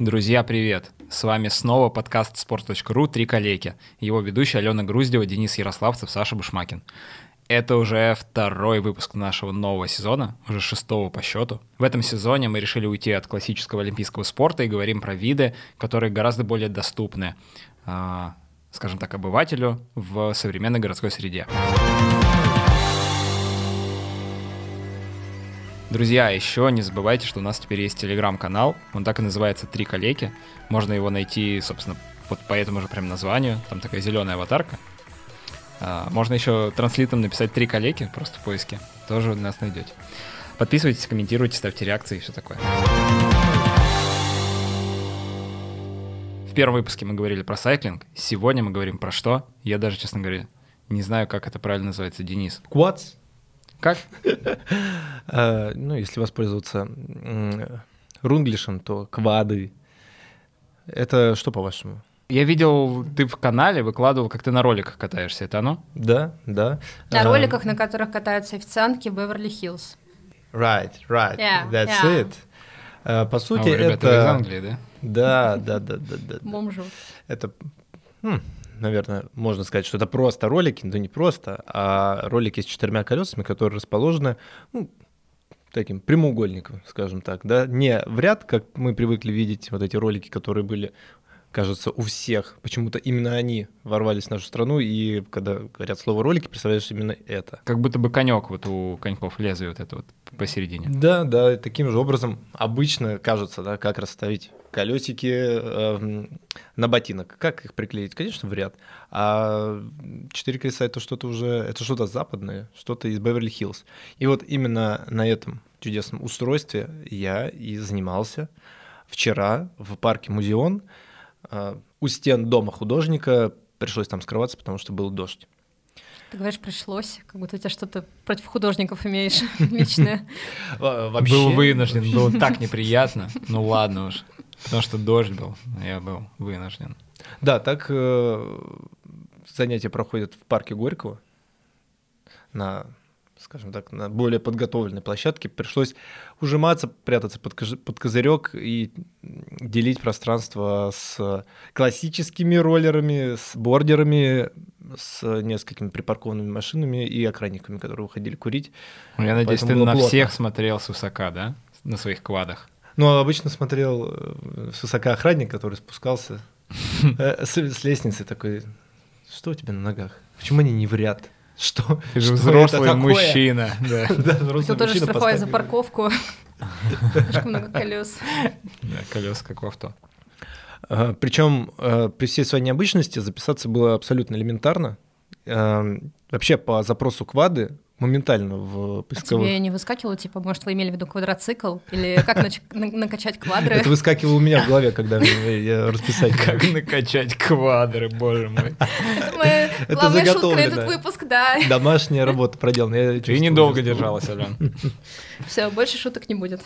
Друзья, привет! С вами снова подкаст sport.ru «Три коллеги». Его ведущие Алена Груздева, Денис Ярославцев, Саша Бушмакин. Это уже второй выпуск нашего нового сезона, уже шестого по счету. В этом сезоне мы решили уйти от классического олимпийского спорта и говорим про виды, которые гораздо более доступны, а, скажем так, обывателю в современной городской среде. Друзья, еще не забывайте, что у нас теперь есть телеграм-канал, он так и называется «Три коллеги». Можно его найти, собственно, вот по этому же прям названию, там такая зеленая аватарка. А, можно еще транслитом написать «Три коллеги», просто в поиске, тоже нас найдете. Подписывайтесь, комментируйте, ставьте реакции и все такое. В первом выпуске мы говорили про сайклинг, сегодня мы говорим про что? Я даже, честно говоря, не знаю, как это правильно называется, Денис. Quads? Как? Э, ну, если воспользоваться рунглишем, то квады. Это что, по-вашему? Я видел, ты в канале выкладывал, как ты на роликах катаешься. Это оно? Да, да. На роликах, на которых катаются официантки Беверли-Хиллз. Right, right. Yeah, That's yeah. it. Э, По А сути, вы, ребята, вы из это... Англии, да? Да, да, да, да, да. Бомжу. Это, м, наверное, можно сказать, что это просто ролики, но не просто, а ролики с четырьмя колесами, которые расположены ну, таким прямоугольником, скажем так, да, не в ряд, как мы привыкли видеть вот эти ролики, которые были, кажется, у всех. Почему-то именно они ворвались в нашу страну, и когда говорят слово ролики, представляешь именно это. Как будто бы конек вот у коньков лезвие вот это вот посередине. Да, да, таким же образом обычно кажется, да, как расставить колесики эм, на ботинок. Как их приклеить? Конечно, в ряд. А четыре колеса это что-то уже, это что-то западное, что-то из Беверли-Хиллз. И вот именно на этом чудесном устройстве я и занимался вчера в парке Музеон. Э, У стен дома художника пришлось там скрываться, потому что был дождь. Ты говоришь, пришлось, как будто у тебя что-то против художников имеешь личное. Во- был вынужден, было так неприятно. Ну ладно уж. Потому что дождь был, я был вынужден. Да, так э, занятия проходят в парке Горького на, скажем так, на более подготовленной площадке. Пришлось ужиматься, прятаться под, под козырек и делить пространство с классическими роллерами, с бордерами, с несколькими припаркованными машинами и охранниками, которые выходили курить. Ну, Я надеюсь, ты Поэтому было на плотно. всех смотрел с высока, да? На своих квадах. Ну, а обычно смотрел э, с высока охранник, который спускался э, с, лестницы такой, что у тебя на ногах? Почему они не в Что? Что это взрослый такое?» мужчина. Да, Да, взрослый тоже штрафует за парковку. Слишком много колес. Да, колеса как в авто. Причем э, при всей своей необычности записаться было абсолютно элементарно. Э, Вообще по запросу квады моментально в А поисковых... тебе не выскакивало, типа, может, вы имели в виду квадроцикл? Или как накачать квадры? Это выскакивало у меня в голове, когда я расписать. Как накачать квадры, боже мой. Это моя главная шутка на этот выпуск, да. Домашняя работа проделана. Ты чувствую недолго держалась, Ален. Все, больше шуток не будет.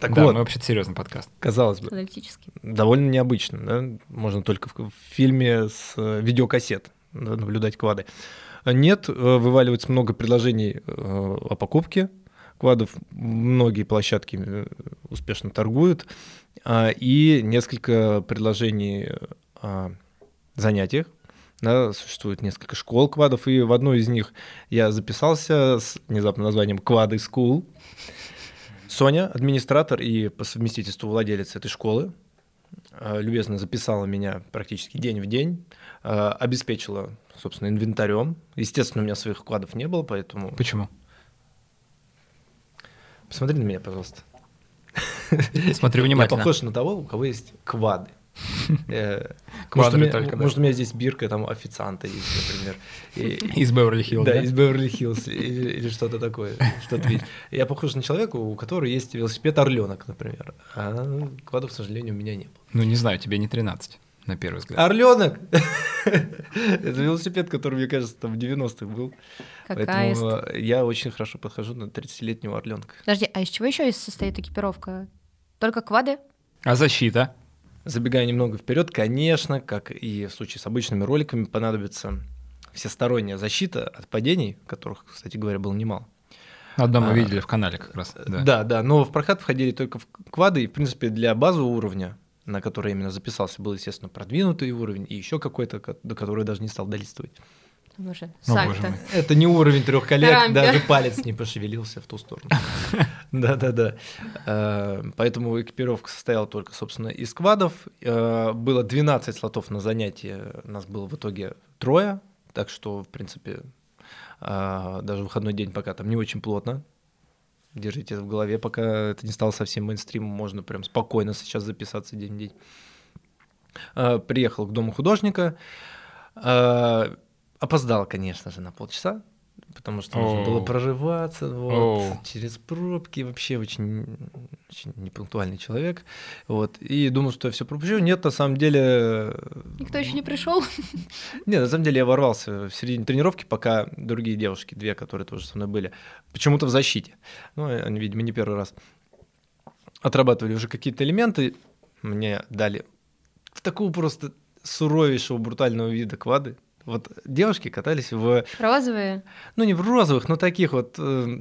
Так Да, вот, мы вообще серьезный подкаст. казалось бы, Аналитически. довольно необычно. да? Можно только в, в фильме с э, видеокассет да, наблюдать квады. Нет, э, вываливается много предложений э, о покупке квадов. Многие площадки э, успешно торгуют. А, И несколько предложений о занятиях. Да, существует несколько школ квадов, и в одной из них я записался с внезапным названием «Квады School». Соня, администратор и по совместительству владелец этой школы, любезно записала меня практически день в день, обеспечила, собственно, инвентарем. Естественно, у меня своих вкладов не было, поэтому... Почему? Посмотри на меня, пожалуйста. Смотрю Я внимательно. похож на того, у кого есть квады. Э, может, у меня- только, да. Может, у меня здесь бирка там официанта есть, например. И- Из Беверли-Хиллз, Да, да? из Беверли-Хиллз или, или что-то такое. Что-то. Я похож на человека, у которого есть велосипед Орленок, например. А квадов, к сожалению, у меня не было. Ну, не знаю, тебе не 13, на первый взгляд. Орленок! Это велосипед, который, мне кажется, там в 90-х был. Какая Поэтому из- я очень хорошо подхожу на 30-летнего орленка. Подожди, а из чего еще состоит экипировка? Только квады? А защита? Забегая немного вперед, конечно, как и в случае с обычными роликами, понадобится всесторонняя защита от падений, которых, кстати говоря, было немало. Одно мы А, видели в канале как раз. Да. Да, да, но в прокат входили только в квады, и, в принципе, для базового уровня на который именно записался, был, естественно, продвинутый уровень и еще какой-то, ко- до которого я даже не стал долистывать. Боже, О, боже мой. Это не уровень трех коллег, Рампер. даже палец не пошевелился в ту сторону. Да-да-да. Э, Поэтому экипировка состояла только, собственно, из квадов. Э, Было 12 слотов на занятие, нас было в итоге трое, так что, в принципе, э, даже выходной день пока там не очень плотно. Держите это в голове, пока это не стало совсем мейнстримом, можно прям спокойно сейчас записаться день в день. Э, Приехал к дому художника, Э, опоздал, конечно же, на полчаса, потому что нужно было Оу. прорываться вот, через пробки. Вообще очень, очень непунктуальный человек. Вот. И думал, что я все пропущу. Нет, на самом деле... Никто еще не пришел. Нет, на самом деле я ворвался в середине тренировки, пока другие девушки, две, которые тоже со мной были, почему-то в защите. Ну, они, видимо, не первый раз. Отрабатывали уже какие-то элементы. Мне дали в такого просто суровейшего, брутального вида квады. Вот девушки катались в Розовые. ну не в розовых, но таких вот э,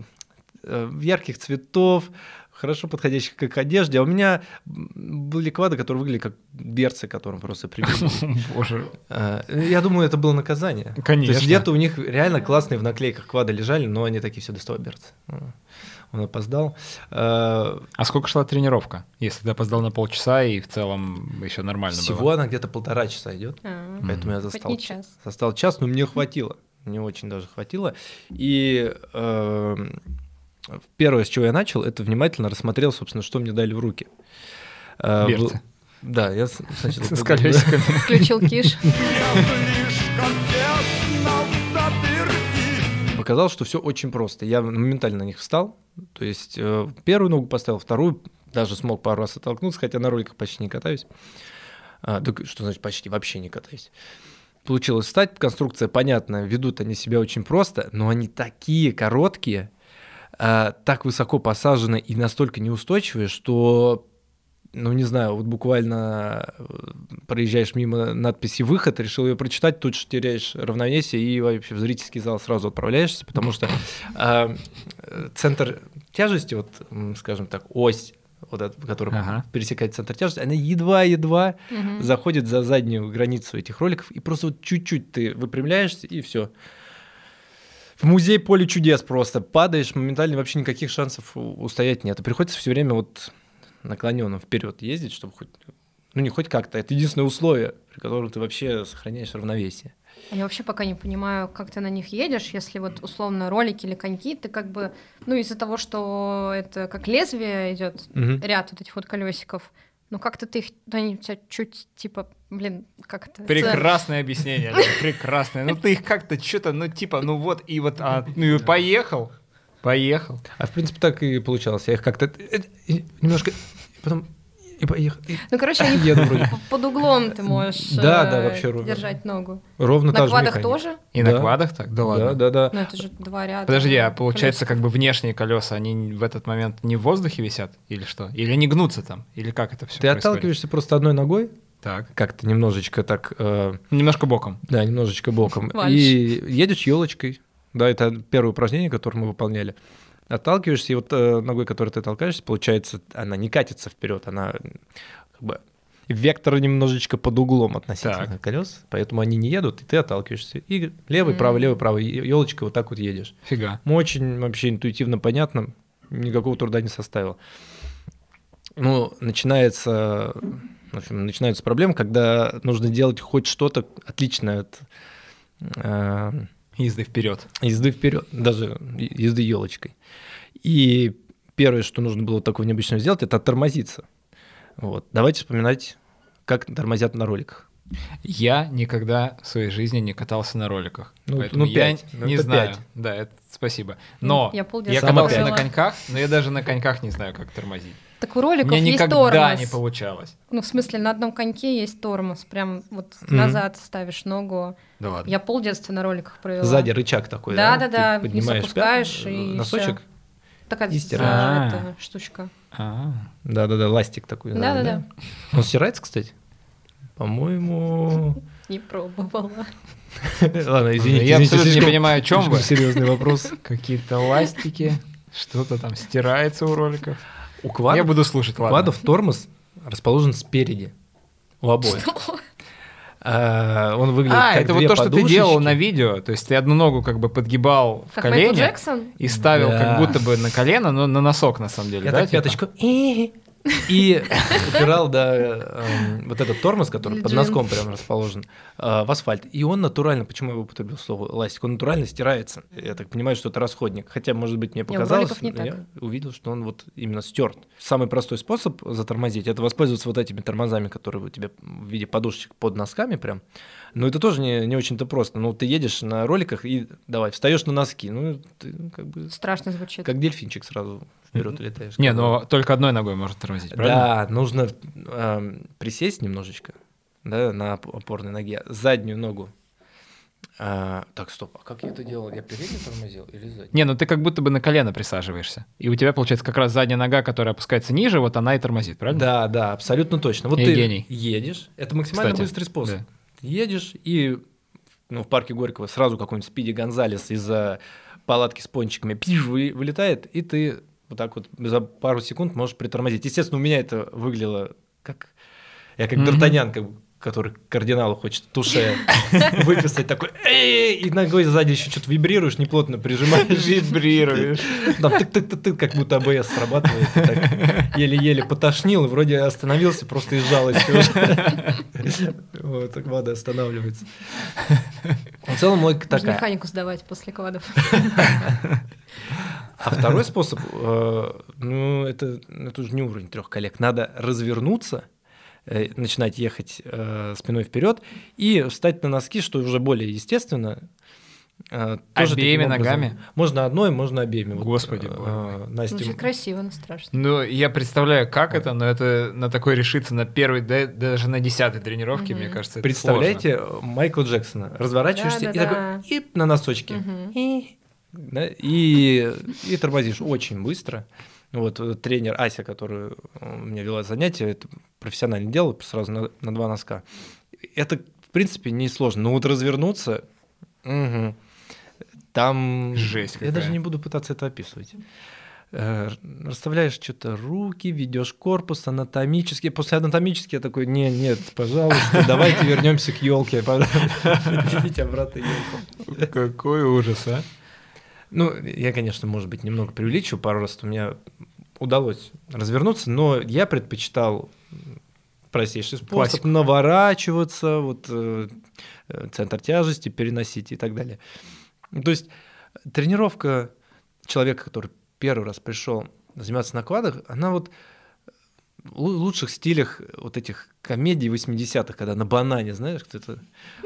э, ярких цветов, хорошо подходящих к одежде. А у меня были квады, которые выглядели как берцы, которым просто прибили. Боже. Э, Я думаю, это было наказание. То Конечно. есть где-то у них реально классные в наклейках квады лежали, но они такие все доставай берцы. Он опоздал. Э, А сколько шла тренировка? Если ты опоздал на полчаса и в целом еще нормально Всего было. она где-то полтора часа идет. А, Поэтому я застал, час. застал час, но мне хватило. Мне очень даже хватило. И э, первое, с чего я начал, это внимательно рассмотрел, собственно, что мне дали в руки. Э, Берцы. Да, я с- сначала... С колесиками. Включил киш. Показалось, что все очень просто. Я моментально на них встал. То есть э, первую ногу поставил, вторую даже смог пару раз оттолкнуться, хотя на роликах почти не катаюсь. А, что значит почти вообще не катаюсь. Получилось встать, конструкция понятная, ведут они себя очень просто, но они такие короткие, а, так высоко посажены и настолько неустойчивые, что, ну не знаю, вот буквально э, проезжаешь мимо надписи «выход», решил ее прочитать, тут же теряешь равновесие и вообще в зрительский зал сразу отправляешься, потому что э, центр тяжести, вот, скажем так, ось, вот эта, которая Ага. пересекает центр тяжести, она едва-едва Мгм. заходит за заднюю границу этих роликов, и просто вот чуть-чуть ты выпрямляешься, и все. В музей поле чудес просто падаешь, моментально вообще никаких шансов устоять нет. И приходится все время вот наклоненным вперед ездить, чтобы хоть, ну не хоть как-то, это единственное условие, при котором ты вообще сохраняешь равновесие. А Я вообще пока не понимаю, как ты на них едешь, если вот условно ролики или коньки, ты как бы, ну из-за того, что это как лезвие идет, Мгм. ряд вот этих вот колесиков, ну как-то ты их, они у тебя чуть типа, блин, как это? Прекрасное объяснение, прекрасное. Ну ты их как-то что-то, ну типа, ну вот и вот, а, ну и поехал, поехал. А в принципе так и получалось. Я их как-то э, э, немножко, потом и поехал. Ну короче, они еду вроде. под углом ты можешь Да, да, э, вообще ровно. держать ногу. Ровно На квадах тоже? И Да. на квадах так? Да ладно. Да, да, да. Ну это же два ряда. Подожди, а получается, как бы внешние колеса, они в этот момент не в воздухе висят или что? Или они гнутся там? Или как это все Ты отталкиваешься просто одной ногой, Так. как-то немножечко так, э, Немножко боком. да, немножечко боком, и едешь елочкой. Да, это первое упражнение, которое мы выполняли. Отталкиваешься, и вот э, ногой, которой ты толкаешься, получается, она не катится вперед, она как бы вектор немножечко под углом относительно Так. колес, поэтому они не едут, и ты отталкиваешься. И левый, М. правый, левый, правый, елочкой вот так вот едешь. Фига. Очень вообще интуитивно понятно, никакого труда не составило. Ну, начинается, в общем, начинаются проблемы, когда нужно делать хоть что-то отличное от э, Езды вперед. езды вперед, даже езды елочкой. И первое, что нужно было такого необычного сделать, это оттормозиться. Вот. Давайте вспоминать, как тормозят на роликах. Я никогда в своей жизни не катался на роликах. Ну, поэтому ну, я пять. Ну, не это знаю. пять. Да, это спасибо. Ну, Но я я, катался провела. на коньках, но я даже на коньках не знаю, как тормозить. Так у У роликов меня есть никогда тормоз. не получалось. Ну, в смысле, на одном коньке есть тормоз. Прям вот Мгм. назад ставишь ногу. Да ладно. Я полдетства на роликах провела. Сзади рычаг такой, Да, да? да, да, Ты вниз поднимаешь опускаешь пят- и носочек. Такая и а, стираешь. эта штучка. А, Да-да-да, ластик такой. Да, да, наверное, Он стирается, кстати? По-моему... Не пробовала. Ладно, извините. Я абсолютно не понимаю, о чем вы. серьезный вопрос. Какие-то ластики, что-то там стирается у роликов. У Я квадов, буду слушать, у ладно. квадов тормоз расположен спереди у обоих. Что? А, Он выглядит А, как это вот две то, что ты делал подушечки. на видео. То есть ты одну ногу как бы подгибал в Как Майкл колени Джексон? и ставил Да. как будто бы на колено, но на носок на самом деле. Я да, так типа? пяточку и упирал, да, эм, вот этот тормоз, который под носком прям расположен, э, в асфальт. И он натурально, почему я употребил слово ластик, он натурально стирается. Я так понимаю, что это расходник. Хотя, может быть, мне показалось, но я увидел, что он вот именно стерт. Самый простой способ затормозить – это воспользоваться вот этими тормозами, которые у тебя в виде подушечек под носками прям. Но это тоже не, не очень-то просто. Ну, ты едешь на роликах и давай, встаешь на носки. Ну, ты как бы Страшно звучит. как дельфинчик сразу вперед летаешь. Не, но только одной ногой можно тормозить, правильно? Да, нужно эм, присесть немножечко, да, на оп- опорной ноге, заднюю ногу. А, так, стоп, а как я это делал? Я передний тормозил или задний? Не, ну ты как будто бы на колено присаживаешься. И у тебя, получается, как раз задняя нога, которая опускается ниже, вот она и тормозит, правильно? Да, да, абсолютно точно. Вот Я ты гений. едешь, это максимально Кстати, быстрый способ. да. Едешь и ну, в парке Горького сразу какой-нибудь Спиди Гонзалес из-за палатки с пончиками пиш, вы- вылетает, и ты вот так вот за пару секунд можешь притормозить. Естественно, у меня это выглядело как... Я как Мгм. Д'Артаньян, как, который кардиналу хочет туше выписать такой, «Эй!» и ногой сзади еще что-то вибрируешь, неплотно прижимаешь. Вибрируешь. Там тык-тык-тык, как будто АБС срабатывает. так Еле-еле потошнил, и вроде остановился просто из жалости уже. Вот, так вода останавливается. В целом логика такая. механику сдавать после квадов. А второй способ, э, ну, это, это уже не уровень трех коллег. Надо развернуться, начинать ехать э, спиной вперед и встать на носки, что уже более естественно. э, тоже Обеими ногами? Можно одной, можно обеими. Вот, Господи, э, боже мой. Настя, Звучит красиво, но страшно. Ну, я представляю, как это, но это на такой решиться на первой, да- даже на десятой тренировке, Мгм. мне кажется, это Представляете Майкла Джексона? Разворачиваешься и Да-да-да. такой, и на носочке. Мгм. И, да, и, и тормозишь очень быстро. Вот э, тренер Ася, который у меня вела занятия, это профессионально делал сразу на, на два носка. Это, в принципе, не сложно. Но вот развернуться, мгм, там... Жесть Я какая. даже не буду пытаться это описывать. Э, Расставляешь что-то руки, ведешь корпус анатомически. После анатомически я такой, не, нет, пожалуйста, давайте вернемся к елке. Идите обратно елку. Какой ужас, а? Ну, я, конечно, может быть, немного преувеличиваю, пару раз у меня удалось развернуться, но я предпочитал простейший способ Классику. наворачиваться, вот э, центр тяжести переносить и так далее. То есть тренировка человека, который первый раз пришел заниматься на квадах, она вот лучших стилях вот этих комедий 80-х, когда на банане, знаешь, кто-то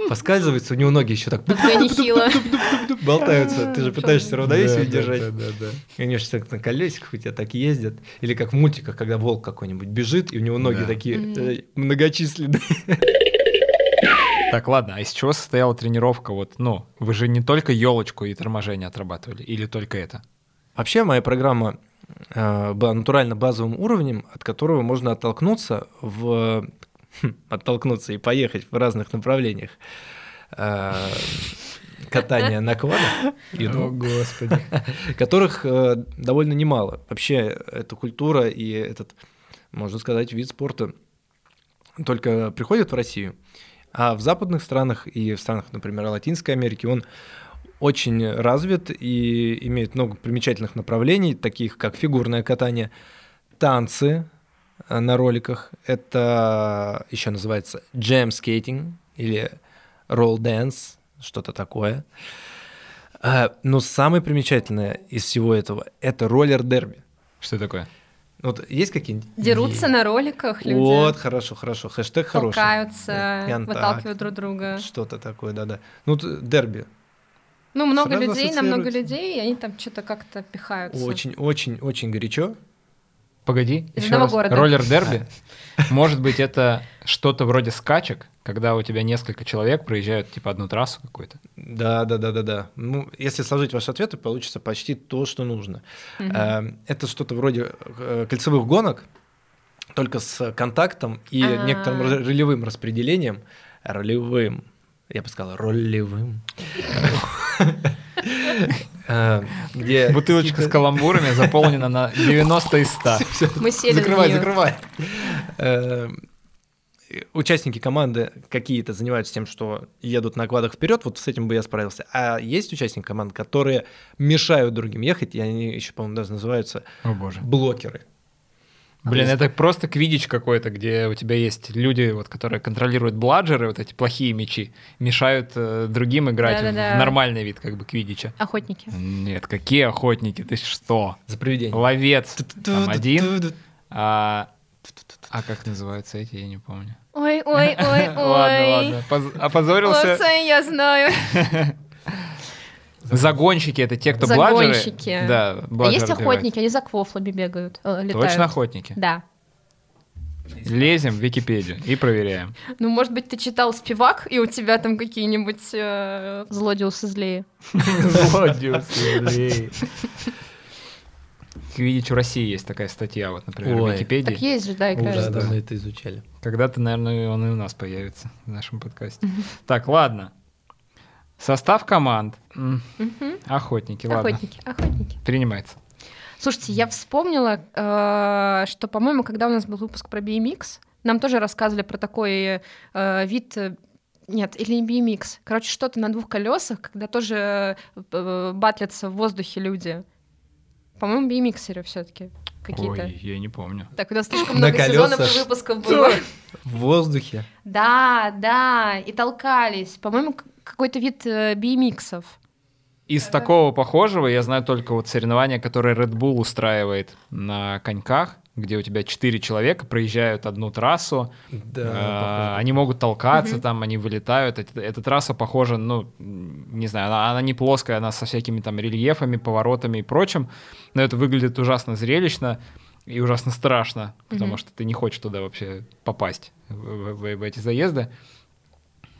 поскальзывается, у него ноги еще так болтаются, ты же пытаешься равновесие держать. Да, да, да. Конечно, так на колесиках у тебя так ездят. Или как в мультиках, когда волк какой-нибудь бежит, и у него ноги такие э, многочисленные. Так, ладно, а из чего состояла тренировка? Вот, ну, вы же не только елочку и торможение отрабатывали, или только это? Вообще моя программа натурально базовым уровнем, от которого можно оттолкнуться в хм, оттолкнуться и поехать в разных направлениях. Э, Катание на квадах, know, господи. которых э, довольно немало. Вообще эта культура и этот, можно сказать, вид спорта только приходит в Россию, а в западных странах и в странах, например, Латинской Америки он очень развит и имеет много примечательных направлений, таких как фигурное катание, танцы э, на роликах, это еще называется jam skating или roll dance, что-то такое. А, Но самое примечательное из всего этого – это роллер-дерби. Что такое? Вот есть какие-нибудь? Дерутся на роликах люди. Вот, хорошо, хорошо. Хэштег хороший. толкаются, выталкивают друг друга. Что-то такое, да-да. Ну, дерби. Ну, много Сразу людей на много людей, и они там что-то как-то пихаются. Очень-очень-очень горячо. Погоди, Из еще раз. города. Роллер-дерби? Может быть, это что-то вроде скачек, когда у тебя несколько человек проезжают типа одну трассу какую-то? Да, да, да, да, да. Ну, если сложить ваши ответы, получится почти то, что нужно. Э, Это что-то вроде э, кольцевых гонок, только с контактом и А. некоторым ро- ролевым распределением. Ролевым. Я бы сказал, ролевым. э, где... Бутылочка с каламбурами заполнена на 90 из 100. Мы сели Закрывай, закрывай. Э, Участники команды какие-то занимаются тем, что едут на квадах вперед, вот с этим бы я справился. А есть участники команд, которые мешают другим ехать, и они еще, по-моему, даже называются О боже. блокеры. Блин, это просто квидич какой-то, где у тебя есть люди, вот, которые контролируют бладжеры, вот эти плохие мечи, мешают э, другим играть Да-да-да. в нормальный вид, как бы квидича. Охотники. Нет, какие охотники, ты что? За привидение. Ловец там один, а, а как называются эти, я не помню. Ой, ой, ой, ой. Ладно, ладно, поз- опозорился. Молодцы, я знаю. Загонщики — это те, кто бладжеры. Загонщики. Да, А бладжеры есть охотники, они за квофлами бегают, э, летают. Точно охотники? Да. Лезем в Википедию и проверяем. Ну, может быть, ты читал «Спивак», и у тебя там какие-нибудь э, злодиусы злее. Видите, в России есть такая статья, вот, например, в. Википедии. Так есть же, да, играют. Ужас, да, мы это изучали. Когда-то, наверное, он и у нас появится в нашем подкасте. Так, ладно. Состав команд. Мгм. Охотники, ладно. Охотники, охотники. Принимается. Слушайте, я вспомнила, э, что, по-моему, когда у нас был выпуск про BMX, нам тоже рассказывали про такой э, вид... э, Нет, или не BMX. Короче, что-то на двух колесах, когда тоже э, батлятся в воздухе люди. По-моему, BMXеры все таки какие-то. Ой, я не помню. Так, у нас слишком На много сезонов и выпусков было. В воздухе. Да, да, и толкались. По-моему, какой-то вид э, BMX-ов. Из такого похожего я знаю только вот соревнования, которые Red Bull устраивает на коньках, где у тебя четыре человека проезжают одну трассу, Да, А, они могут толкаться там, они вылетают. Эта, эта трасса похожа, ну, не знаю, она, она не плоская, она со всякими там рельефами, поворотами и прочим, но это выглядит ужасно зрелищно и ужасно страшно, потому что ты не хочешь туда вообще попасть, в, в- в- в эти заезды.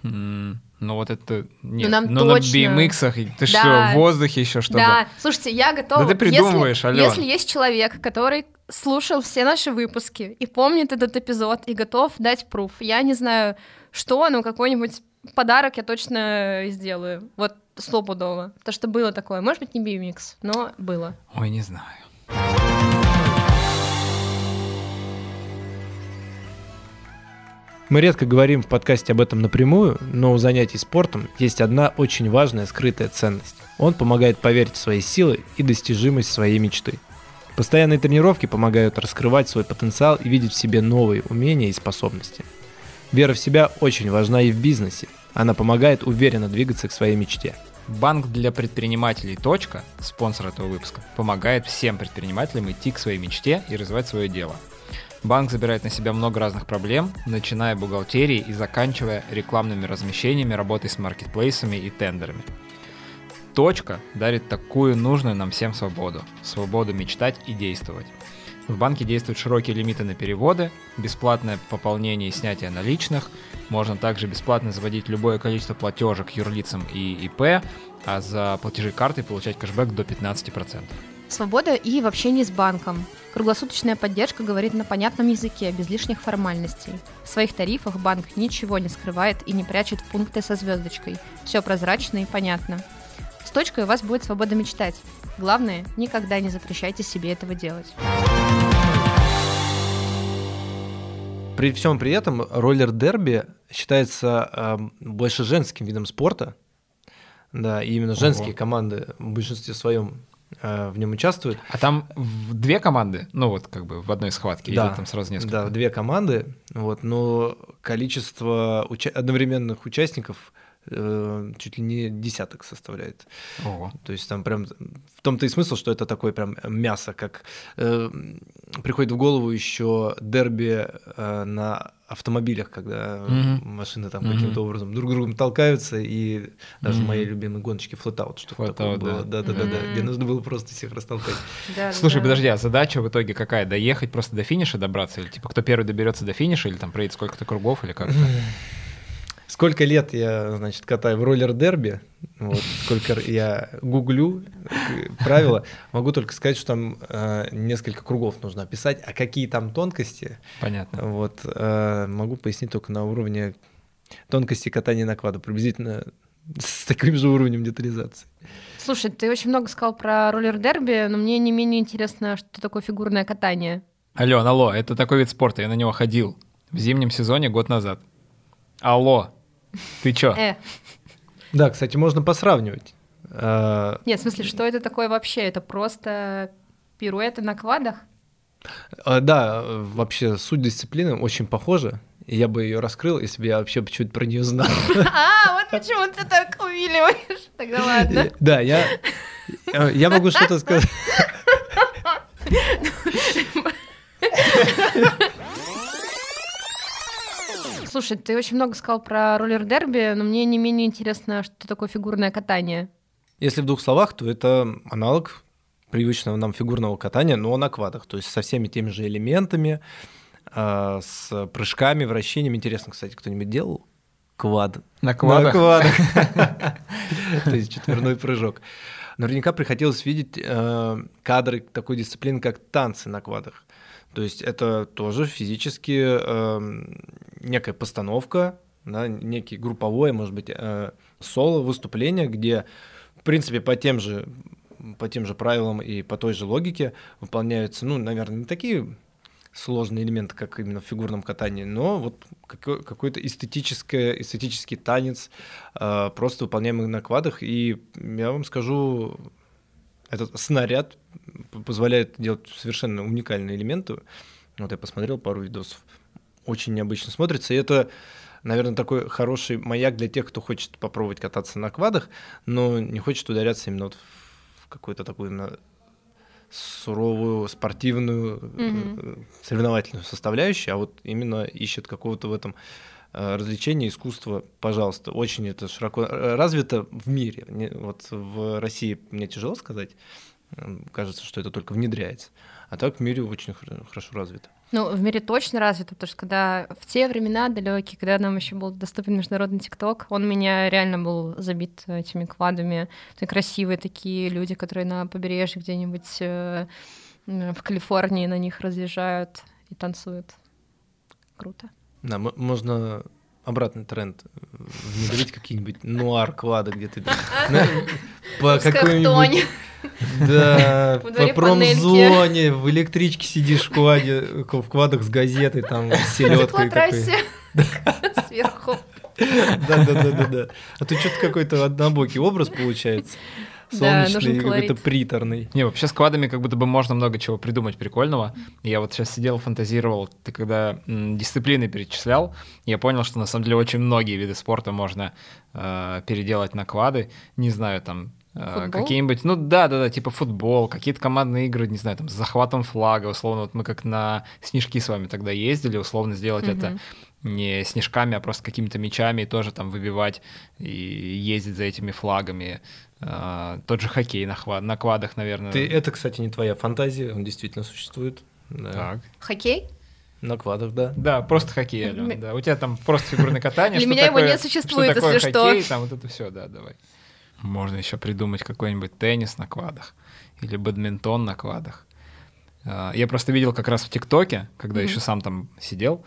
Ну вот это... Нет, нам ну точно. на BMX-ах, ты Да. что, в воздухе еще чтобы... Да, слушайте, я готова. Да ты придумываешь, если, если есть человек, который слушал все наши выпуски и помнит этот эпизод и готов дать пруф, я не знаю, что, но какой-нибудь подарок я точно сделаю. Вот стопудово. То, что было такое. Может быть, не BMX, но было. Ой, не знаю. Мы редко говорим в подкасте об этом напрямую, но у занятий спортом есть одна очень важная скрытая ценность. Он помогает поверить в свои силы и достижимость своей мечты. Постоянные тренировки помогают раскрывать свой потенциал и видеть в себе новые умения и способности. Вера в себя очень важна и в бизнесе. Она помогает уверенно двигаться к своей мечте. Банк для предпринимателей «Точка», спонсор этого выпуска, помогает всем предпринимателям идти к своей мечте и развивать свое дело. Банк забирает на себя много разных проблем, начиная бухгалтерии и заканчивая рекламными размещениями, работой с маркетплейсами и тендерами. Точка дарит такую нужную нам всем свободу. Свободу мечтать и действовать. В банке действуют широкие лимиты на переводы, бесплатное пополнение и снятие наличных. Можно также бесплатно заводить любое количество платежек юрлицам и ИП, а за платежи картой получать кэшбэк до 15%. Свобода и в общении с банком. Круглосуточная поддержка говорит на понятном языке, без лишних формальностей. В своих тарифах банк ничего не скрывает и не прячет пункты со звездочкой. Все прозрачно и понятно. С точкой у вас будет свобода мечтать. Главное, никогда не запрещайте себе этого делать. При всем при этом роллер-дерби считается э, больше женским видом спорта. Да, и именно женские Ого. команды в большинстве своем э, в нем участвуют. А там две команды, ну вот как бы в одной схватке, Да, или там сразу несколько? Да, две команды, вот, но количество уча- одновременных участников э, чуть ли не десяток составляет. Ого. То есть там прям в том-то и смысл, что это такое прям мясо, как э, приходит в голову еще дерби э, на автомобилях, когда Мгм. машины там Мгм. каким-то образом друг с другом толкаются, и даже Мгм. мои любимые гоночки флотаут, что Flat такое out, было. да. Да, да, да, да, где нужно было просто всех растолкать. Слушай, подожди, а задача в итоге какая? Доехать просто до финиша добраться? Или типа кто первый доберется до финиша, или там проедет сколько-то кругов, или как? Сколько лет я, значит, катаю в роллер-дерби, вот, сколько я гуглю э, правила, могу только сказать, что там э, несколько кругов нужно описать, а какие там тонкости, Понятно. вот, э, могу пояснить только на уровне тонкости катания на кваду. Приблизительно с таким же уровнем детализации. Слушай, ты очень много сказал про роллер-дерби, но мне не менее интересно, что такое фигурное катание. Алло, алло, это такой вид спорта, я на него ходил в зимнем сезоне год назад. Алло, ты чё? Э, Да, кстати, можно посравнивать. А, нет, в смысле, что это такое вообще? Это просто пируэты на квадах? а, Да, вообще суть дисциплины очень похожа. И я бы ее раскрыл, если бы я вообще чуть про нее знал. А, вот почему ты так увиливаешь. Тогда ладно. Да, я, я могу что-то сказать. Слушай, ты очень много сказал про роллер-дерби, но мне не менее интересно, что такое фигурное катание. Если в двух словах, то это аналог привычного нам фигурного катания, но на квадах, то есть со всеми теми же элементами, а, с прыжками, вращениями. Интересно, кстати, кто-нибудь делал квад? На квадах? На квадах. То есть четверной прыжок. Наверняка приходилось видеть э, кадры такой дисциплины, как танцы на квадах. То есть это тоже физически э, некая постановка, да, некий групповое, может быть, э, соло выступление, где, в принципе, по тем же по тем же правилам и по той же логике выполняются, ну, наверное, не такие сложные элементы, как именно в фигурном катании, но вот какой- какой-то эстетическое, эстетический танец, э, просто выполняемый на квадах. И я вам скажу, этот снаряд позволяет делать совершенно уникальные элементы. Вот я посмотрел пару видосов. Очень необычно смотрится. И это, наверное, такой хороший маяк для тех, кто хочет попробовать кататься на квадах, но не хочет ударяться именно вот в какую-то такую именно суровую спортивную Мгм. соревновательную составляющую, а вот именно ищет какого-то в этом э, развлечения, искусства, пожалуйста. Очень это широко э, развито в мире. Вот в России мне тяжело сказать. М, Кажется, что это только внедряется. А так в мире очень хор- хорошо развито. Ну, в мире точно развито, потому что когда в те времена далекие, когда нам еще был доступен международный ТикТок, он меня реально был забит этими квадами. Это красивые такие люди, которые на побережье где-нибудь э, в Калифорнии на них разъезжают и танцуют. Круто. Да, можно обратный тренд э, внедрить какие-нибудь нуар-квады, где ты по какой-нибудь. Да, по промзоне, в электричке сидишь в кваде, в квадах с газетой, там, с селедкой такой. сверху. Да, да, да, да, да. А тут что-то какой-то однобокий образ получается. Да, Солнечный, нужен какой-то приторный. Не, вообще с квадами как будто бы можно много чего придумать прикольного. Я вот сейчас сидел, фантазировал, ты когда м, дисциплины перечислял, я понял, что на самом деле очень многие виды спорта можно э, переделать на квады. Не знаю, там э, Футбол? какие-нибудь, ну да, да, да, типа футбол, какие-то командные игры, не знаю, там с захватом флага, условно, вот мы как на снежки с вами тогда ездили, условно сделать это Мгм. не снежками, а просто какими-то мечами и тоже там выбивать и ездить за этими флагами. А, тот же хоккей на, хва- на квадах, наверное. Ты, это, кстати, не твоя фантазия, он действительно существует. Да. Так. Хоккей? На квадах, да. Да, просто хоккей, Алёна, М- да. У тебя там просто фигурное катание. Для меня его не существует, если что. хоккей, там вот это все, да, давай. Можно еще придумать какой-нибудь теннис на квадах или бадминтон на квадах. А, Я просто видел как раз в ТикТоке, когда еще сам там сидел,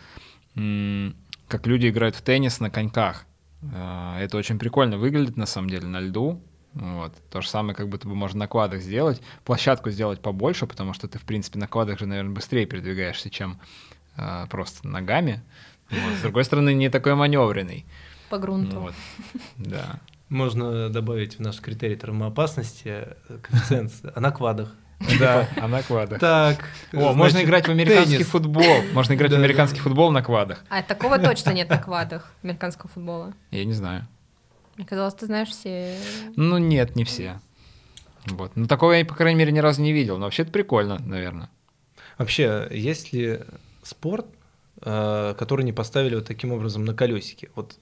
как люди играют в теннис на коньках. А, Это очень прикольно выглядит на самом деле на льду. Вот. То же самое, как будто бы можно на квадах сделать. Площадку сделать побольше, потому что ты, в принципе, на квадах же, наверное, быстрее передвигаешься, чем а, просто ногами. Вот. С другой стороны, не такой маневренный. По грунту. Вот. Да. Можно добавить в наш критерий термоопасности э, коэффициент а на квадах. Да, а на квадах. Так. О, можно значит, играть в американский теннис. футбол. Можно играть в Да, да. американский футбол на квадах. А такого точно нет на квадах американского футбола. Я не знаю. Мне казалось, ты знаешь все... Ну, нет, не все. Вот. Ну, такого я, по крайней мере, ни разу не видел. Но вообще это прикольно, наверное. Вообще, есть ли спорт, э, который не поставили вот таким образом на колесике? Вот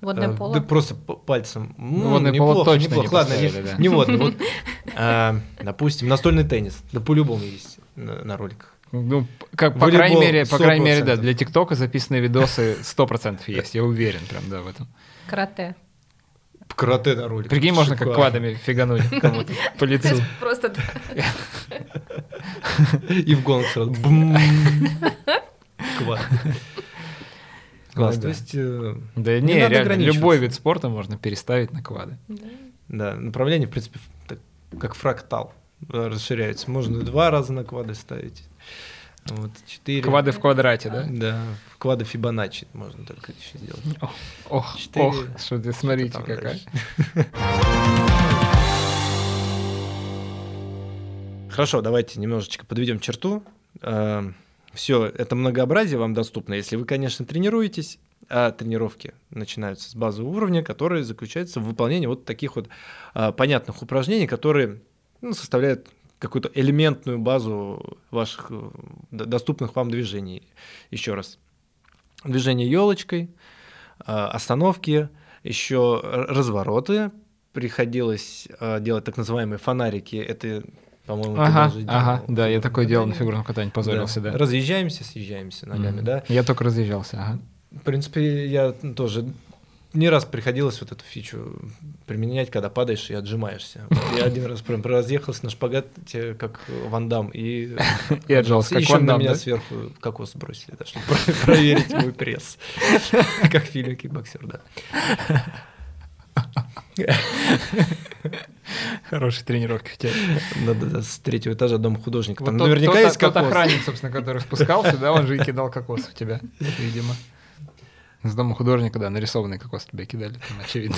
Водное э, поло. да просто пальцем. М, водное поло неплохо, точно не неплохо. Ладно, не, да. не водный. Вот, э, допустим, настольный теннис. Да по-любому есть на, на роликах. Ну, как, по Волейбол крайней мере, по крайней мере, да, 100%. для ТикТока записанные видосы 100% есть, я уверен прям, да, в этом. Карате. Карате на роликах. Прикинь, можно как квадами фигануть кому-то по лицу. Просто И в гонг сразу. Квад. Класс, Ну то да. есть... э, Да Не реально, любой вид спорта можно переставить на квады. Да, направление, в принципе, как фрактал э, расширяется. Можно два раза на квады ставить. Вот, четыре. Квады в квадрате, да? Да, в квады Фибоначчи можно только еще сделать. Ох, Четыре. ох, что ты смотрите, там какая. Хорошо, давайте немножечко подведем черту. Все это многообразие вам доступно, если вы, конечно, тренируетесь, а тренировки начинаются с базового уровня, который заключается в выполнении вот таких вот а, понятных упражнений, которые ну, составляют какую-то элементную базу ваших э, доступных вам движений. Еще раз. Движение елочкой, а, остановки, еще развороты. Приходилось а, делать так называемые фонарики. Это, по-моему, ты Ага, даже ага, делал да, я такое делал на фигурном катании, позорился, да. Разъезжаемся, съезжаемся ногами, Мгм. да. Я только разъезжался, ага. В принципе, я тоже не раз приходилось вот эту фичу применять, когда падаешь и отжимаешься. Вот я один раз прям разъехался на шпагате, как Ван Дам, и, И отжался, как еще Ван на меня да? сверху кокос бросили, да, чтобы про- проверить мой пресс. Как в фильме «Кикбоксер», да. Хорошие тренировки у тебя. Да-да-да, с третьего этажа дома художника. Там Вот тот- наверняка тот- есть тот кокос. охранник, собственно, который спускался, да, он же и кидал кокос у тебя, видимо. С дома художника, да, нарисованный кокос тебе кидали, там, очевидно.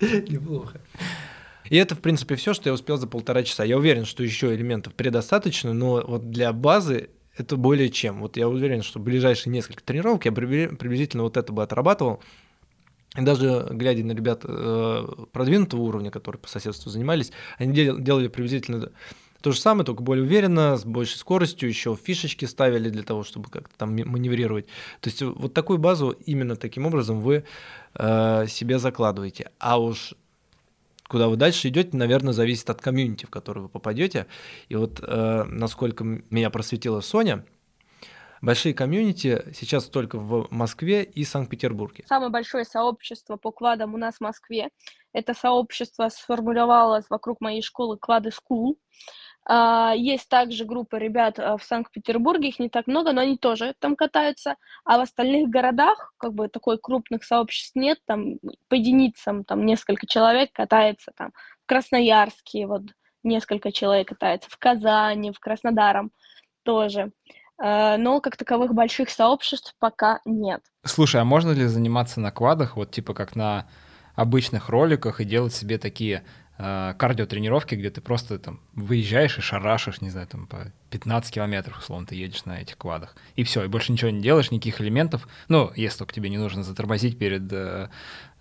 Неплохо. И это, в принципе, все, что я успел за полтора часа. Я уверен, что еще элементов предостаточно, но вот для базы это более чем. Вот я уверен, что ближайшие несколько тренировок я прибли- приблизительно вот это бы отрабатывал. И даже глядя на ребят э, продвинутого уровня, которые по соседству занимались, они дел- делали приблизительно то же самое, только более уверенно, с большей скоростью, еще фишечки ставили для того, чтобы как-то там маневрировать. То есть вот такую базу именно таким образом вы э, себе закладываете. А уж куда вы дальше идете, наверное, зависит от комьюнити, в который вы попадете. И вот э, насколько меня просветила Соня, большие комьюнити сейчас только в Москве и Санкт-Петербурге. Самое большое сообщество по квадам у нас в Москве. Это сообщество сформулировалось вокруг моей школы Квады School. А, Есть также группа ребят а, в Санкт-Петербурге, их не так много, но они тоже там катаются. А в остальных городах, как бы такой крупных сообществ нет, там по единицам там несколько человек катается, там в Красноярске вот несколько человек катается, в Казани, в Краснодаром тоже. А, Но как таковых больших сообществ пока нет. Слушай, а можно ли заниматься на квадах, вот типа как на обычных роликах, и делать себе такие кардиотренировки, где ты просто там выезжаешь и шарашишь, не знаю, там по 15 километров, условно, ты едешь на этих квадах. И все, и больше ничего не делаешь, никаких элементов. Ну, если только тебе не нужно затормозить перед... э,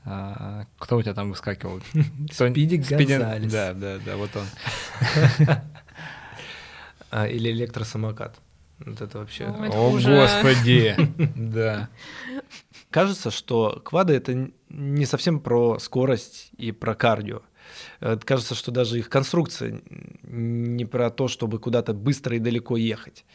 э, кто у тебя там выскакивал? Спиди Гонсалес. Да, да, да, вот он. А, или электросамокат. Вот это вообще... О, господи! Да. Кажется, что квады это не совсем про скорость и про кардио. Э, Кажется, что даже их конструкция не про то, чтобы куда-то быстро и далеко ехать.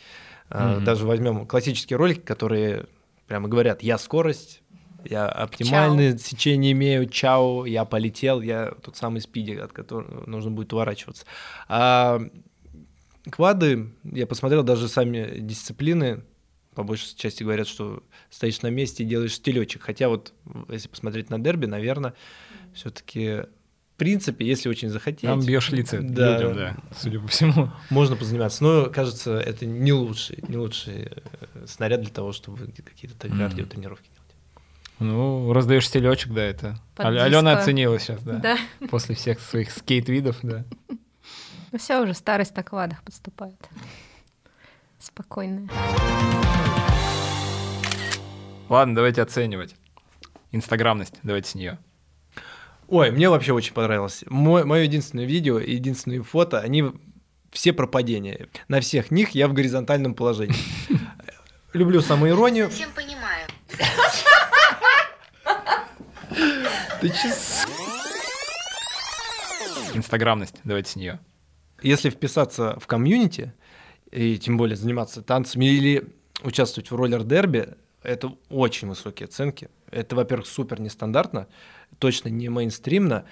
Мгм. Даже возьмем классические ролики, которые прямо говорят: я скорость, я оптимальное сечение имею, чао, я полетел, я тот самый спиди, от которого нужно будет уворачиваться. А квады, я посмотрел, даже сами дисциплины, по большей части говорят, что стоишь на месте и делаешь стелечек. Хотя вот, если посмотреть на дерби, наверное, все-таки в принципе, если очень захотеть, Там бьешь лица Да. людям, да, судя по всему. можно позаниматься. Но, кажется, это не лучший, не лучший э, снаряд для того, чтобы какие-то Мгм. кардиотренировки делать. Ну, раздаешь стелечек, да, это. Под Ал- Алена диско. оценила сейчас, да. Да. После всех своих скейт-видов, да. Ну все, уже старость на квадах подступает. Спокойная. Ладно, давайте оценивать. Инстаграмность, давайте с нее. Ой, мне вообще очень понравилось. Мое единственное видео и единственные фото, они все про падение. На всех них я в горизонтальном положении. Люблю самоиронию. Всем понимаю. Ты чё? Инстаграмность, давайте с нее. Если вписаться в комьюнити, и тем более заниматься танцами или участвовать в роллер-дерби, это очень высокие оценки. Это, во-первых, супер нестандартно, точно не мейнстримно,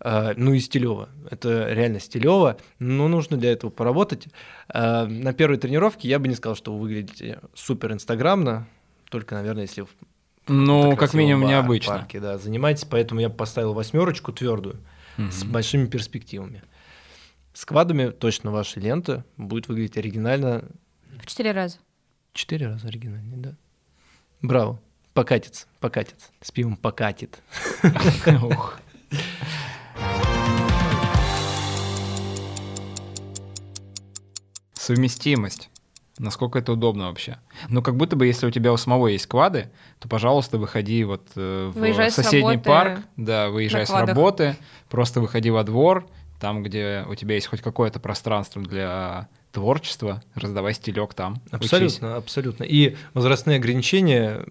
э, ну и стилево. Это реально стилево, но нужно для этого поработать. Э, На первой тренировке я бы не сказал, что вы выглядите супер инстаграмно, только, наверное, если в Ну, как минимум, бар- необычно. парке, да, занимаетесь, поэтому я бы поставил восьмерочку твердую с Мгм. большими перспективами. С квадами точно ваша лента будет выглядеть оригинально В четыре раза. четыре раза оригинальнее, да. Браво. Покатится, покатится. С пивом покатит. Совместимость. Насколько это удобно вообще? Ну, как будто бы, если у тебя у самого есть квады, то, пожалуйста, выходи вот э, в Выезжай соседний работы парк, да, выезжай с работы, просто выходи во двор, там, где у тебя есть хоть какое-то пространство для творчества, раздавай стилек там. учись. Абсолютно, абсолютно. И возрастные ограничения,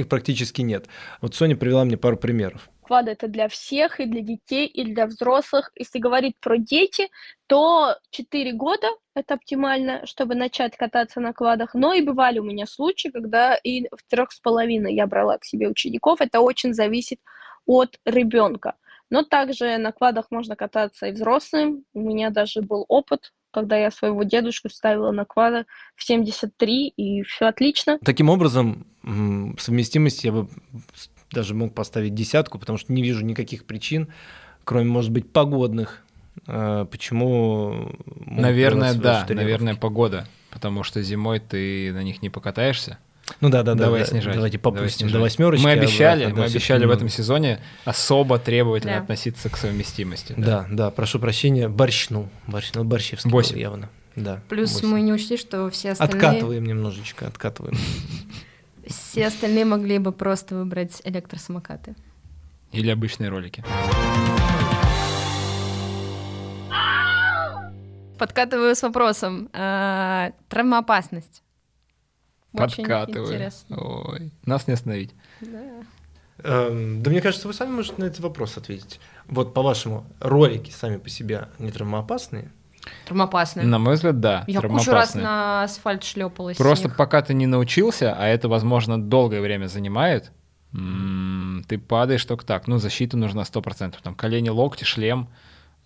их практически нет. Вот Соня привела мне пару примеров. Квад это для всех, и для детей, и для взрослых. Если говорить про дети, то 4 года это оптимально, чтобы начать кататься на квадах. Но и бывали у меня случаи, когда и в трех с половиной я брала к себе учеников. Это очень зависит от ребенка. Но также на квадах можно кататься и взрослым. У меня даже был опыт, когда я своего дедушку ставила на квады в 73, и все отлично. Таким образом, совместимость я бы даже мог поставить десятку, потому что не вижу никаких причин, кроме, может быть, погодных, э, почему... Наверное, да, наверное, погода. Потому что зимой ты на них не покатаешься. Ну да, да, да. Давай да. снижать. Давайте Давай попустим до восьмерочки. Мы а обещали, обратно, мы да, обещали в этом сезоне особо требовательно Да. относиться к совместимости. Да, да, прошу прощения, борщну. Борщну, борщевский был Восемь. явно. Да, Плюс восемь. мы не учли, что все остальные, Откатываем немножечко, откатываем. все остальные могли бы просто выбрать электросамокаты. Или обычные ролики. Подкатываю с вопросом. А, Травмоопасность. Интересно. Ой, нас не остановить. Да. Эм, Да мне кажется, вы сами можете на этот вопрос ответить. Вот по-вашему, ролики сами по себе не травмоопасные? Травмоопасные. На мой взгляд, да. Я кучу раз на асфальт шлепалась. Просто пока ты не научился, а это, возможно, долгое время занимает, ты падаешь только так. Ну, защита нужна 100%. Там колени, локти, шлем.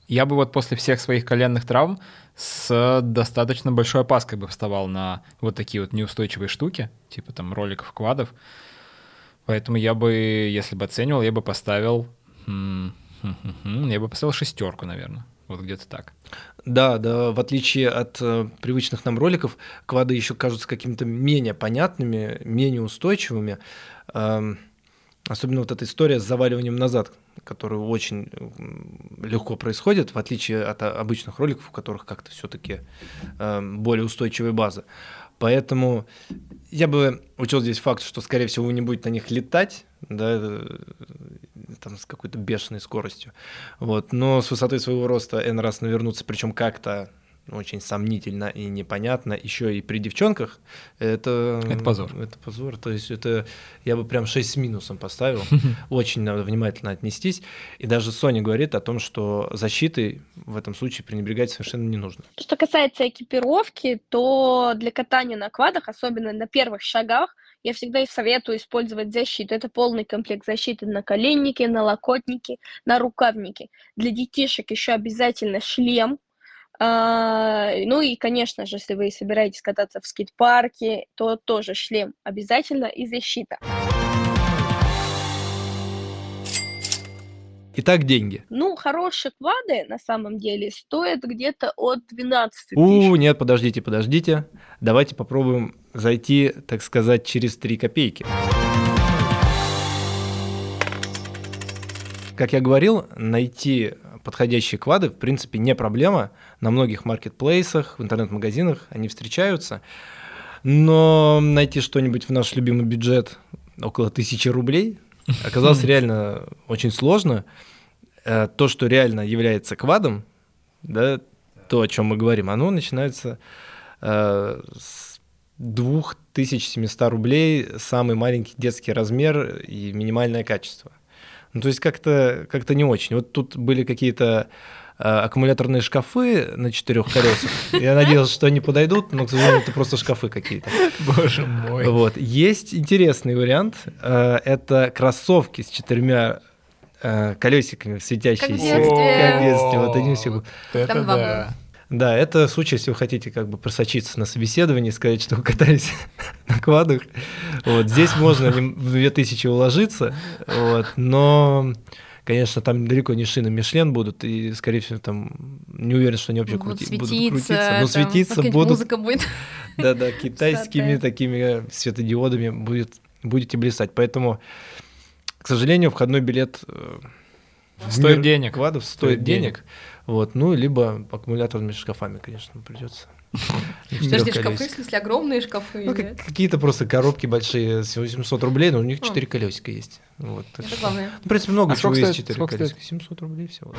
Я бы вот после всех своих коленных травм с достаточно большой опаской бы вставал на вот такие вот неустойчивые штуки, типа там роликов, квадов. Поэтому я бы, если бы оценивал, я бы поставил... м, хм-хм-хм, Я бы поставил шестерку, наверное. Вот где-то так. Да, да, в отличие от э, привычных нам роликов, квады еще кажутся какими-то менее понятными, менее устойчивыми. Эм, особенно вот эта история с заваливанием назад, которая очень легко происходит, в отличие от обычных роликов, у которых как-то все-таки более устойчивая база. Поэтому я бы учел здесь факт, что, скорее всего, вы не будете на них летать, да, э, там с какой-то бешеной скоростью. Вот. Но с высоты своего роста N раз навернуться, причем как-то очень сомнительно и непонятно, еще и при девчонках, это... Это позор. Это позор. То есть это я бы прям 6 с минусом поставил. Очень надо внимательно отнестись. И даже Соня говорит о том, что защитой в этом случае пренебрегать совершенно не нужно. Что касается экипировки, то для катания на квадах, особенно на первых шагах, я всегда и советую использовать защиту. Это полный комплект защиты на коленники, на локотники, на рукавники. Для детишек еще обязательно шлем. А, Ну и, конечно же, если вы собираетесь кататься в скейт-парке, то тоже шлем обязательно и защита. Итак, деньги. Ну, хорошие квады на самом деле стоят где-то от 12 тысяч. У, нет, подождите, подождите. Давайте попробуем зайти, так сказать, через 3 копейки. Как я говорил, найти подходящие квады, в принципе, не проблема. На многих маркетплейсах, в интернет-магазинах они встречаются. Но найти что-нибудь в наш любимый бюджет около тысячи рублей оказалось реально очень сложно. Э, То, что реально является квадом, да, то, о чем мы говорим, оно начинается э, с 2700 рублей, самый маленький детский размер и минимальное качество. Ну, то есть как-то как не очень. Вот тут были какие-то э, аккумуляторные шкафы на четырех колесах. Я надеялся, что они подойдут, но, к сожалению, это просто шкафы какие-то. Боже мой. Вот. Есть интересный вариант. э, Это кроссовки с четырьмя э, колесиками, светящиеся. детстве. Как в детстве. Вот они все. Это Там два да. Да, это случай, если вы хотите как бы просочиться на собеседование, сказать, что вы катались на квадах. Вот, здесь можно в 2000 уложиться, вот, но, конечно, там далеко не шины Мишлен будут, и, скорее всего, там не уверен, что они вообще Будут крути- будут светиться, крутиться. Но там светиться какая-нибудь будут, Музыка будет. да-да, китайскими такими светодиодами будет, будете блистать. Поэтому, к сожалению, входной билет э, Стоит денег. Квадов стоит, Стоит денег. денег. Вот, ну, либо аккумуляторными шкафами, конечно, придется. Подожди, шкафы, в смысле, огромные шкафы? Ну, как- какие-то просто коробки большие с 800 рублей, но у них А. 4 колесика есть. Вот, Это что- главное. Ну, в принципе, много А чего есть стоит? 4 Сколько колесика. 700 рублей всего.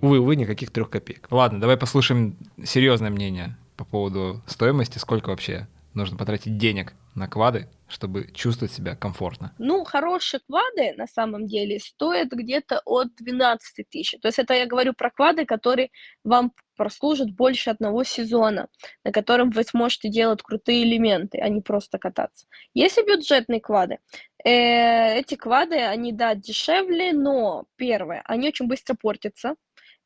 Увы, увы, никаких трех копеек. Ладно, давай послушаем серьезное мнение по поводу стоимости. Сколько вообще нужно потратить денег на квады, чтобы чувствовать себя комфортно? Ну, хорошие квады на самом деле стоят где-то от 12 тысяч. То есть это я говорю про квады, которые вам прослужат больше одного сезона, на котором вы сможете делать крутые элементы, а не просто кататься. Если бюджетные квады, э, эти квады, они, да, дешевле, но, первое, они очень быстро портятся.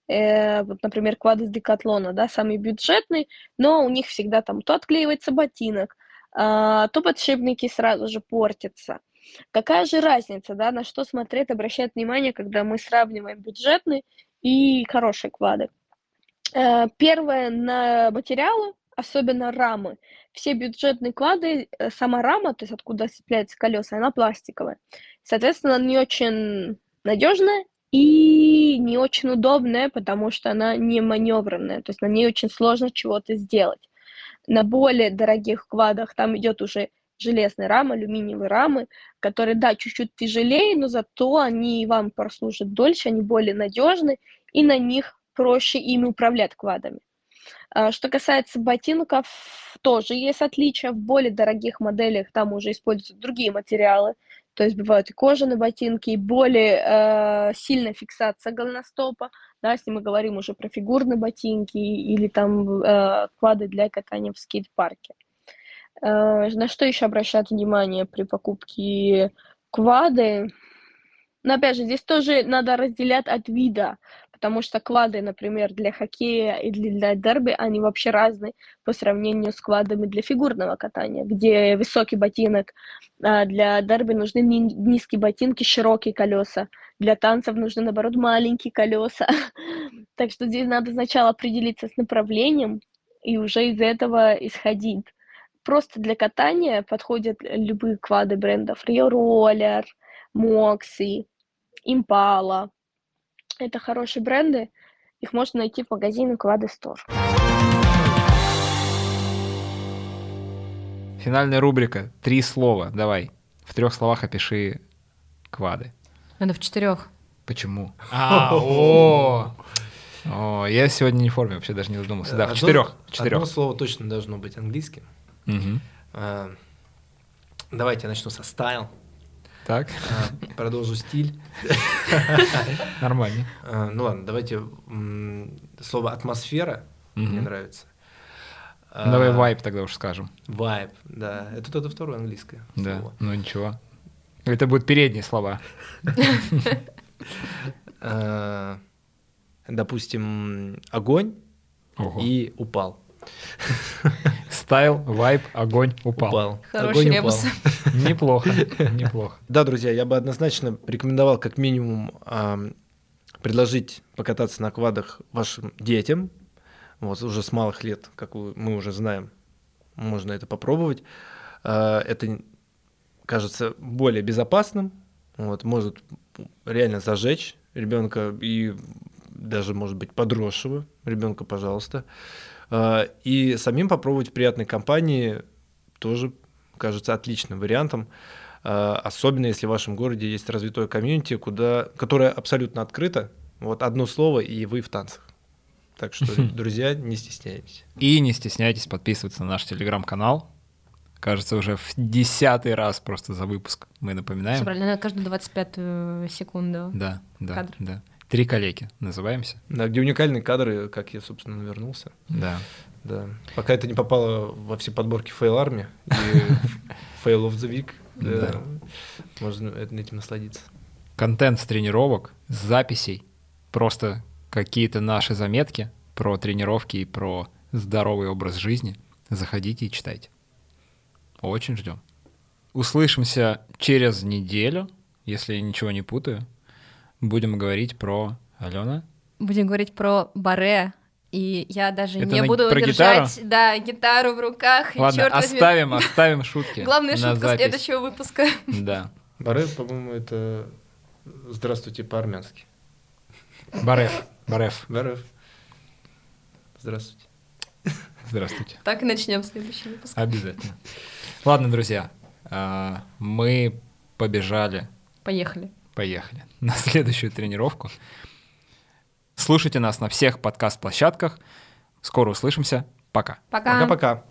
Э, вот, например, квады с Декатлона, да, самый бюджетный, но у них всегда там то отклеивается ботинок, то подшипники сразу же портятся. Какая же разница, да, на что смотреть, обращать внимание, когда мы сравниваем бюджетные и хорошие квады? Э, Первое, на материалы, особенно рамы. Все бюджетные клады, э, сама рама, то есть откуда цепляются колеса, она пластиковая. Соответственно, она не очень надежная и не очень удобная, потому что она не маневренная, то есть на ней очень сложно чего-то сделать. На более дорогих квадах там идет уже железная рама, алюминиевые рамы, которые, да, чуть-чуть тяжелее, но зато они вам прослужат дольше, они более надежны, и на них проще ими управлять квадами. А, Что касается ботинков, тоже есть отличия. В более дорогих моделях там уже используются другие материалы. То есть бывают и кожаные ботинки, и более э, сильная фиксация голеностопа. Да, если мы говорим уже про фигурные ботинки или там э, квады для катания в скейт-парке. Э, на что еще обращать внимание при покупке квады? Но опять же, здесь тоже надо разделять от вида, потому что квады, например, для хоккея и для дерби, они вообще разные по сравнению с квадами для фигурного катания, где высокий ботинок, а для дерби нужны ни- низкие ботинки, широкие колеса, для танцев нужны, наоборот, маленькие колеса. Так что здесь надо сначала определиться с направлением и уже из этого исходить. Просто для катания подходят любые квады брендов Rio Roller, Moxie, Impala. Это хорошие бренды. Их можно найти в магазине Quad Store. Финальная рубрика. Три слова. Давай. В трех словах опиши квады. Надо в четырех. Почему? А, о! О, я сегодня не в форме, вообще даже не задумался. Да, в четырех. Одно слово точно должно быть английским. А, Давайте я начну со стайл, Так, а, продолжу стиль. нормально. А, Ну ладно, давайте слово атмосфера мне нравится. Давай А, вайп тогда уж скажем. Вайб, да. Это это второе английское Да, слово. ну ничего. Это будут передние слова. Допустим, огонь Ого. и упал. Стайл, вайп, огонь, упал. Хороший Огонь ребус. упал. Неплохо, неплохо. Да, друзья, я бы однозначно рекомендовал как минимум ам, предложить покататься на квадах вашим детям. Вот уже с малых лет, как вы- мы уже знаем, можно это попробовать. А, Это кажется более безопасным. Вот, может реально зажечь ребенка и даже, может быть, подросшего ребенка, пожалуйста. И самим попробовать в приятной компании тоже кажется отличным вариантом. А, Особенно если в вашем городе есть развитое комьюнити, куда, которое абсолютно открыто. Вот одно слово, и вы в танцах. Так что, друзья, не стесняйтесь. И не стесняйтесь подписываться на наш телеграм-канал. Кажется, уже в десятый раз просто за выпуск мы напоминаем. правильно, надо каждую 25 секунду. Да, да, Кадр. да. Три коллеги называемся. Да, где уникальные кадры, как я, собственно, вернулся. Да. Да. Пока это не попало во все подборки Fail Army и Fail of the Week, да, Да. можно этим насладиться. Контент с тренировок, с записей просто какие-то наши заметки про тренировки и про здоровый образ жизни, заходите и читайте. Очень ждем. Услышимся через неделю, если я ничего не путаю. Будем говорить про Алена. Будем говорить про баре. И я даже Это не на- буду про держать да, гитару в руках. и Ладно, чёрт возьми, оставим, оставим шутки. Главная на шутка запись. следующего выпуска. Да. Баре, по-моему, это здравствуйте по-армянски. Бареф. Бареф. Барев. Здравствуйте. Здравствуйте. Так и начнем следующий выпуск. Обязательно. Ладно, друзья, а, мы побежали, Поехали. Поехали на следующую тренировку. Слушайте нас на всех подкаст-площадках. Скоро услышимся. Пока. Пока. Пока-пока.